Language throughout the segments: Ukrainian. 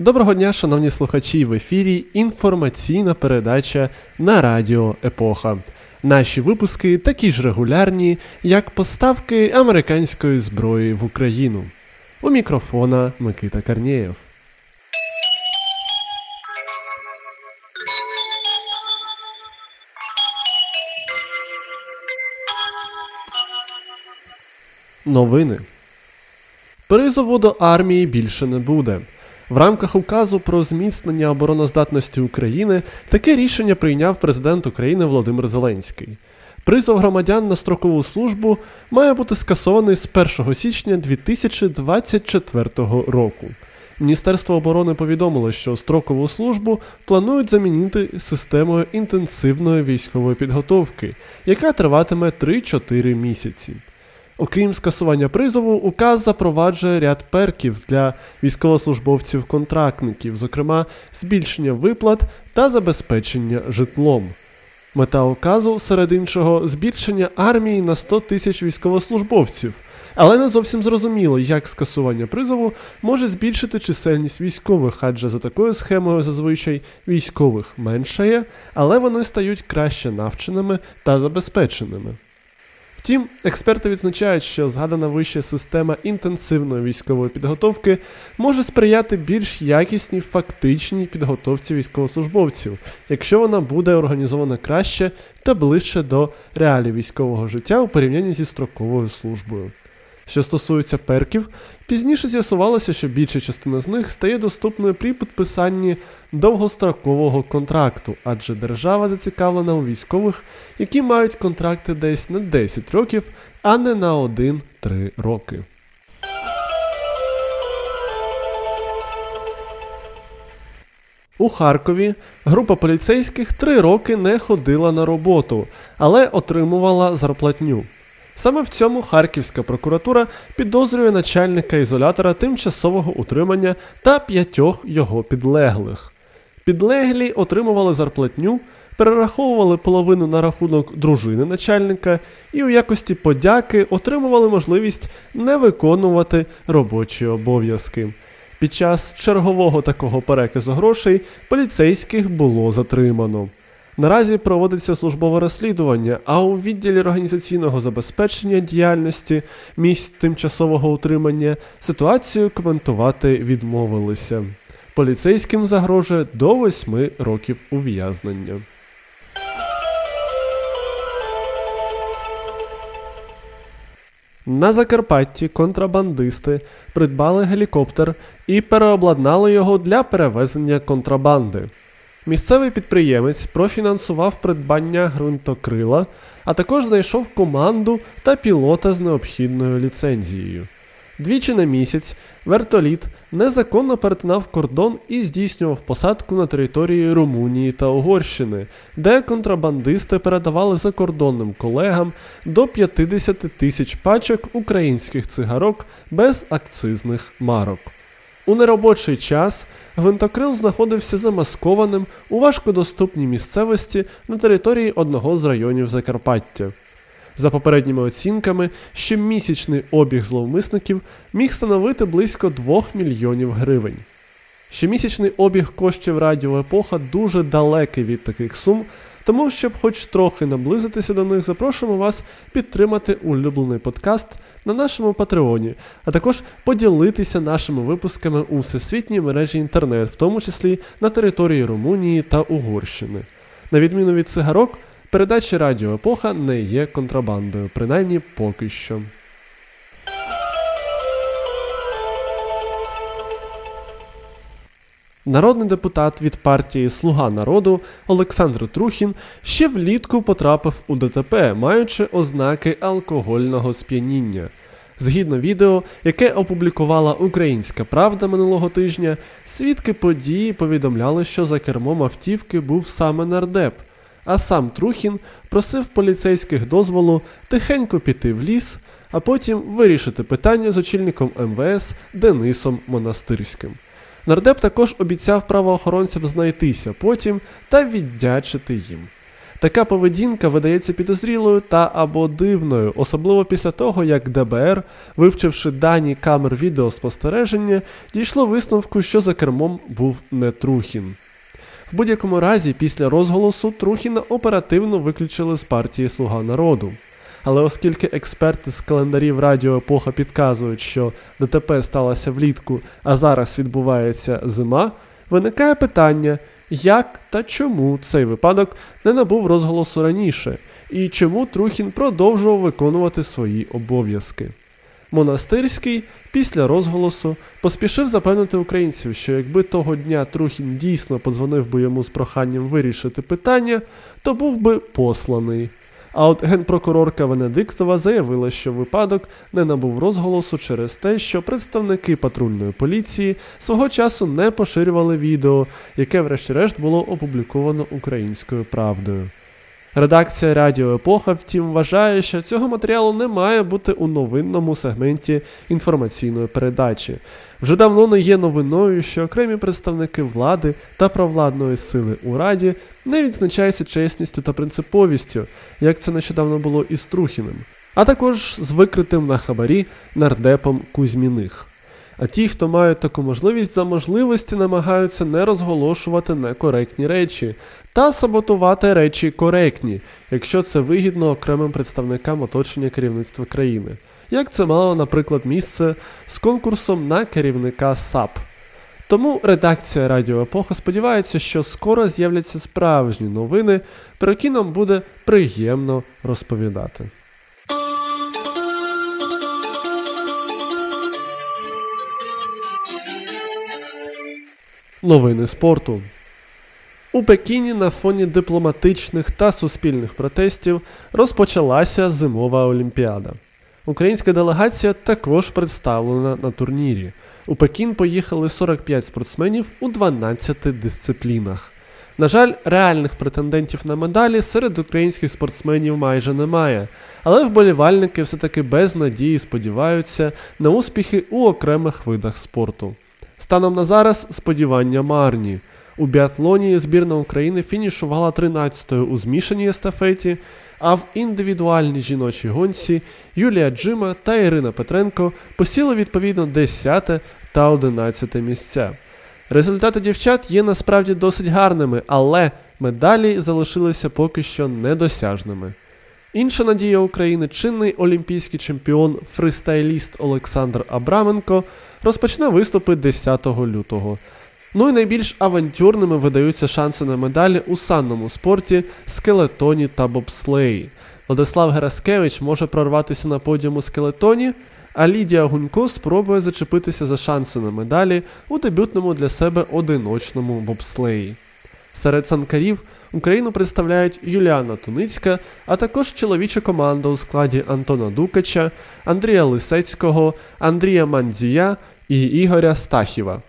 Доброго дня, шановні слухачі, в ефірі інформаційна передача на Радіо Епоха. Наші випуски такі ж регулярні, як поставки американської зброї в Україну. У мікрофона Микита Карнєєв. Новини. Призову до армії більше не буде. В рамках указу про зміцнення обороноздатності України таке рішення прийняв президент України Володимир Зеленський. Призов громадян на строкову службу має бути скасований з 1 січня 2024 року. Міністерство оборони повідомило, що строкову службу планують замінити системою інтенсивної військової підготовки, яка триватиме 3-4 місяці. Окрім скасування призову, указ запроваджує ряд перків для військовослужбовців-контрактників, зокрема збільшення виплат та забезпечення житлом. Мета указу, серед іншого, збільшення армії на 100 тисяч військовослужбовців, але не зовсім зрозуміло, як скасування призову може збільшити чисельність військових, адже за такою схемою зазвичай військових меншає, але вони стають краще навченими та забезпеченими. Втім, експерти відзначають, що згадана вища система інтенсивної військової підготовки може сприяти більш якісній фактичній підготовці військовослужбовців, якщо вона буде організована краще та ближче до реалій військового життя у порівнянні зі строковою службою. Що стосується перків, пізніше з'ясувалося, що більша частина з них стає доступною при підписанні довгострокового контракту, адже держава зацікавлена у військових, які мають контракти десь на 10 років, а не на 1-3 роки. У Харкові група поліцейських три роки не ходила на роботу, але отримувала зарплатню. Саме в цьому Харківська прокуратура підозрює начальника ізолятора тимчасового утримання та п'ятьох його підлеглих. Підлеглі отримували зарплатню, перераховували половину на рахунок дружини начальника і у якості подяки отримували можливість не виконувати робочі обов'язки. Під час чергового такого переказу грошей поліцейських було затримано. Наразі проводиться службове розслідування, а у відділі організаційного забезпечення діяльності місць тимчасового утримання ситуацію коментувати відмовилися. Поліцейським загрожує до 8 років ув'язнення. На Закарпатті контрабандисти придбали гелікоптер і переобладнали його для перевезення контрабанди. Місцевий підприємець профінансував придбання ґрунтокрила, а також знайшов команду та пілота з необхідною ліцензією. Двічі на місяць вертоліт незаконно перетинав кордон і здійснював посадку на території Румунії та Угорщини, де контрабандисти передавали закордонним колегам до 50 тисяч пачок українських цигарок без акцизних марок. У неробочий час гвинтокрил знаходився замаскованим у важкодоступній місцевості на території одного з районів Закарпаття. За попередніми оцінками, щомісячний обіг зловмисників міг становити близько 2 мільйонів гривень. Щомісячний обіг коштів радіо епоха дуже далекий від таких сум, тому, щоб хоч трохи наблизитися до них, запрошуємо вас підтримати улюблений подкаст на нашому Патреоні, а також поділитися нашими випусками у всесвітній мережі інтернет, в тому числі на території Румунії та Угорщини. На відміну від цигарок, передачі Радіо Епоха не є контрабандою, принаймні поки що. Народний депутат від партії Слуга народу Олександр Трухін ще влітку потрапив у ДТП, маючи ознаки алкогольного сп'яніння. Згідно відео, яке опублікувала Українська Правда минулого тижня, свідки події повідомляли, що за кермом автівки був саме нардеп, а сам Трухін просив поліцейських дозволу тихенько піти в ліс, а потім вирішити питання з очільником МВС Денисом Монастирським. Нардеп також обіцяв правоохоронцям знайтися потім та віддячити їм. Така поведінка видається підозрілою та або дивною, особливо після того, як ДБР, вивчивши дані камер відеоспостереження, дійшло висновку, що за кермом був не Трухін. В будь-якому разі, після розголосу Трухіна оперативно виключили з партії Слуга народу. Але оскільки експерти з календарів Радіо Епоха підказують, що ДТП сталося влітку, а зараз відбувається зима, виникає питання, як та чому цей випадок не набув розголосу раніше, і чому Трухін продовжував виконувати свої обов'язки. Монастирський після розголосу поспішив запевнити українців, що якби того дня Трухін дійсно подзвонив би йому з проханням вирішити питання, то був би посланий. А от генпрокурорка Венедиктова заявила, що випадок не набув розголосу через те, що представники патрульної поліції свого часу не поширювали відео, яке, врешті-решт, було опубліковано українською правдою. Редакція Радіо Епоха, втім, вважає, що цього матеріалу не має бути у новинному сегменті інформаційної передачі. Вже давно не є новиною, що окремі представники влади та провладної сили у Раді не відзначаються чесністю та принциповістю, як це нещодавно було із Трухіним, а також з викритим на хабарі нардепом Кузьміних. А ті, хто мають таку можливість, за можливості намагаються не розголошувати некоректні речі та саботувати речі коректні, якщо це вигідно окремим представникам оточення керівництва країни. Як це мало, наприклад, місце з конкурсом на керівника САП. Тому редакція Радіо Епоха сподівається, що скоро з'являться справжні новини, про які нам буде приємно розповідати. Новини спорту. У Пекіні на фоні дипломатичних та суспільних протестів розпочалася зимова олімпіада. Українська делегація також представлена на турнірі. У Пекін поїхали 45 спортсменів у 12 дисциплінах. На жаль, реальних претендентів на медалі серед українських спортсменів майже немає, але вболівальники все-таки без надії сподіваються на успіхи у окремих видах спорту. Станом на зараз сподівання марні. У біатлоні збірна України фінішувала 13-ю у змішаній естафеті, а в індивідуальній жіночій гонці Юлія Джима та Ірина Петренко посіли відповідно 10 та 11 місця. Результати дівчат є насправді досить гарними, але медалі залишилися поки що недосяжними. Інша надія України, чинний олімпійський чемпіон фристайліст Олександр Абраменко розпочне виступи 10 лютого. Ну і найбільш авантюрними видаються шанси на медалі у санному спорті, скелетоні та бобслеї. Владислав Гераскевич може прорватися на подіуму скелетоні, а Лідія Гунько спробує зачепитися за шанси на медалі у дебютному для себе одиночному бобслеї. Серед санкарів Україну представляють Юліана Туницька, а також чоловіча команда у складі Антона Дукача, Андрія Лисецького, Андрія Мандзія і Ігоря Стахіва.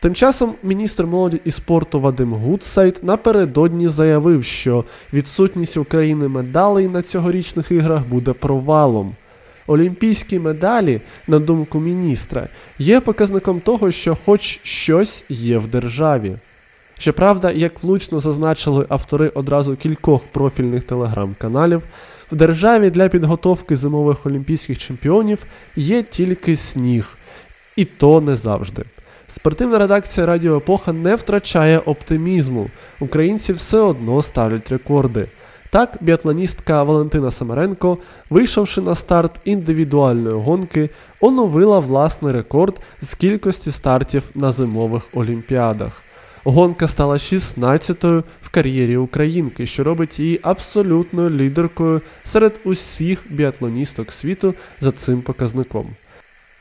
Тим часом міністр молоді і спорту Вадим Гудсайт напередодні заявив, що відсутність України медалей на цьогорічних іграх буде провалом. Олімпійські медалі, на думку міністра, є показником того, що хоч щось є в державі. Щоправда, як влучно зазначили автори одразу кількох профільних телеграм-каналів, в державі для підготовки зимових олімпійських чемпіонів є тільки сніг, і то не завжди. Спортивна редакція Радіо Епоха не втрачає оптимізму. Українці все одно ставлять рекорди. Так, біатлоністка Валентина Самаренко, вийшовши на старт індивідуальної гонки, оновила власний рекорд з кількості стартів на зимових олімпіадах. Гонка стала 16-ю в кар'єрі українки, що робить її абсолютною лідеркою серед усіх біатлоністок світу за цим показником.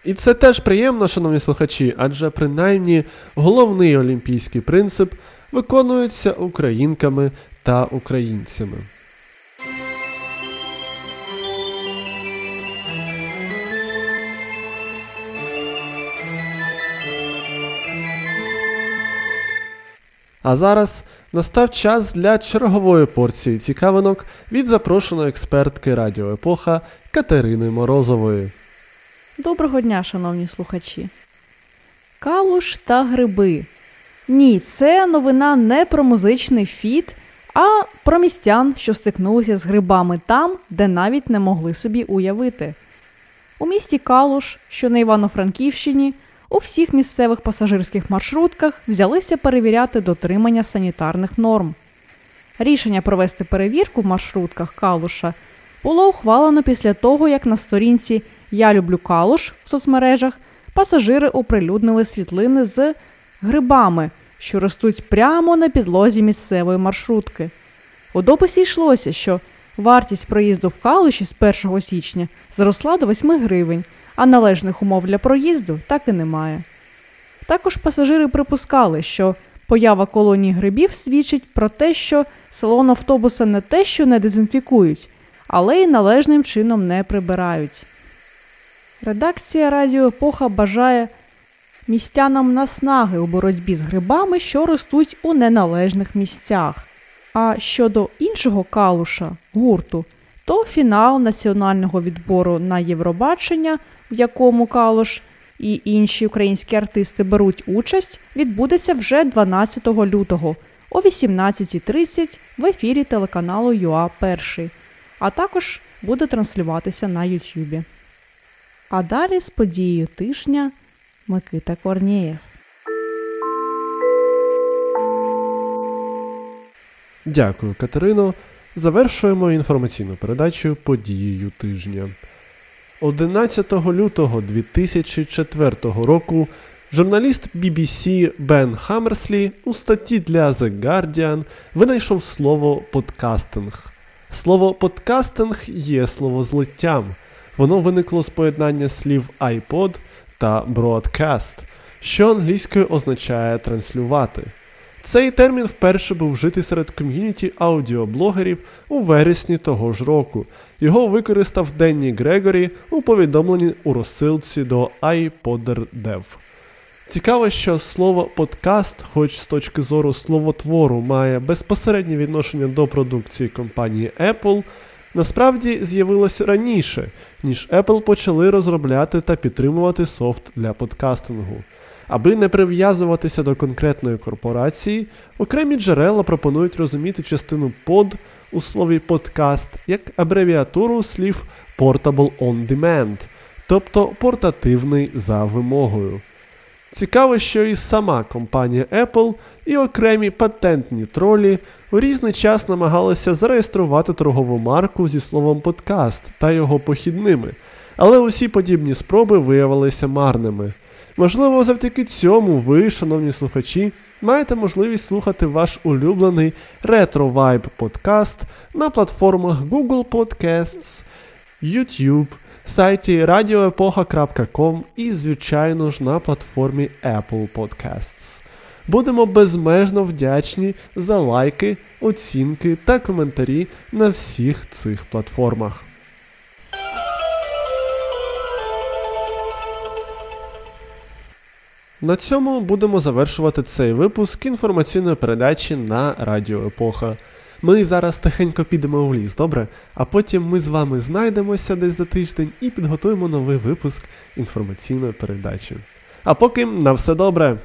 І це теж приємно, шановні слухачі, адже принаймні головний олімпійський принцип виконується українками та українцями. А зараз настав час для чергової порції цікавинок від запрошеної експертки Радіо Епоха Катерини Морозової. Доброго дня, шановні слухачі. Калуш та гриби. Ні, це новина не про музичний фіт, а про містян, що стикнулися з грибами там, де навіть не могли собі уявити. У місті Калуш, що на Івано-Франківщині, у всіх місцевих пасажирських маршрутках взялися перевіряти дотримання санітарних норм. Рішення провести перевірку в маршрутках Калуша було ухвалено після того, як на сторінці Я люблю Калуш в соцмережах пасажири оприлюднили світлини з грибами, що ростуть прямо на підлозі місцевої маршрутки. У дописі йшлося, що вартість проїзду в Калуші з 1 січня зросла до 8 гривень, а належних умов для проїзду так і немає. Також пасажири припускали, що поява колоній грибів свідчить про те, що салон автобуса не те, що не дезінфікують, але й належним чином не прибирають. Редакція Радіо Епоха бажає містянам наснаги у боротьбі з грибами, що ростуть у неналежних місцях. А щодо іншого калуша гурту, то фінал національного відбору на Євробачення, в якому калуш і інші українські артисти беруть участь, відбудеться вже 12 лютого о 18.30 в ефірі телеканалу ЮА Перший, а також буде транслюватися на Ютюбі. А далі з подією тижня Микита Корнієв. Дякую, Катерино. Завершуємо інформаційну передачу подією тижня. 11 лютого 2004 року журналіст BBC Бен Хаммерслі у статті для The Guardian винайшов слово подкастинг. Слово подкастинг є словозлиттям. Воно виникло з поєднання слів iPod та broadcast, що англійською означає транслювати. Цей термін вперше був вжитий серед ком'юніті аудіоблогерів у вересні того ж року. Його використав Денні Грегорі у повідомленні у розсилці до iPodderDev. Цікаво, що слово подкаст, хоч з точки зору словотвору, має безпосереднє відношення до продукції компанії Apple, насправді з'явилося раніше, ніж Apple почали розробляти та підтримувати софт для подкастингу. Аби не прив'язуватися до конкретної корпорації, окремі джерела пропонують розуміти частину под у слові подкаст як абревіатуру слів Portable on Demand, тобто портативний за вимогою. Цікаво, що і сама компанія Apple і окремі патентні тролі у різний час намагалися зареєструвати торгову марку зі словом подкаст та його похідними, але усі подібні спроби виявилися марними. Можливо, завдяки цьому ви, шановні слухачі, маєте можливість слухати ваш улюблений Retro Vibe подкаст на платформах Google Podcasts, YouTube, сайті radioepocha.com і, звичайно ж, на платформі Apple Podcasts. Будемо безмежно вдячні за лайки, оцінки та коментарі на всіх цих платформах. На цьому будемо завершувати цей випуск інформаційної передачі на Радіо Епоха. Ми зараз тихенько підемо в ліс, добре? А потім ми з вами знайдемося десь за тиждень і підготуємо новий випуск інформаційної передачі. А поки на все добре!